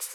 you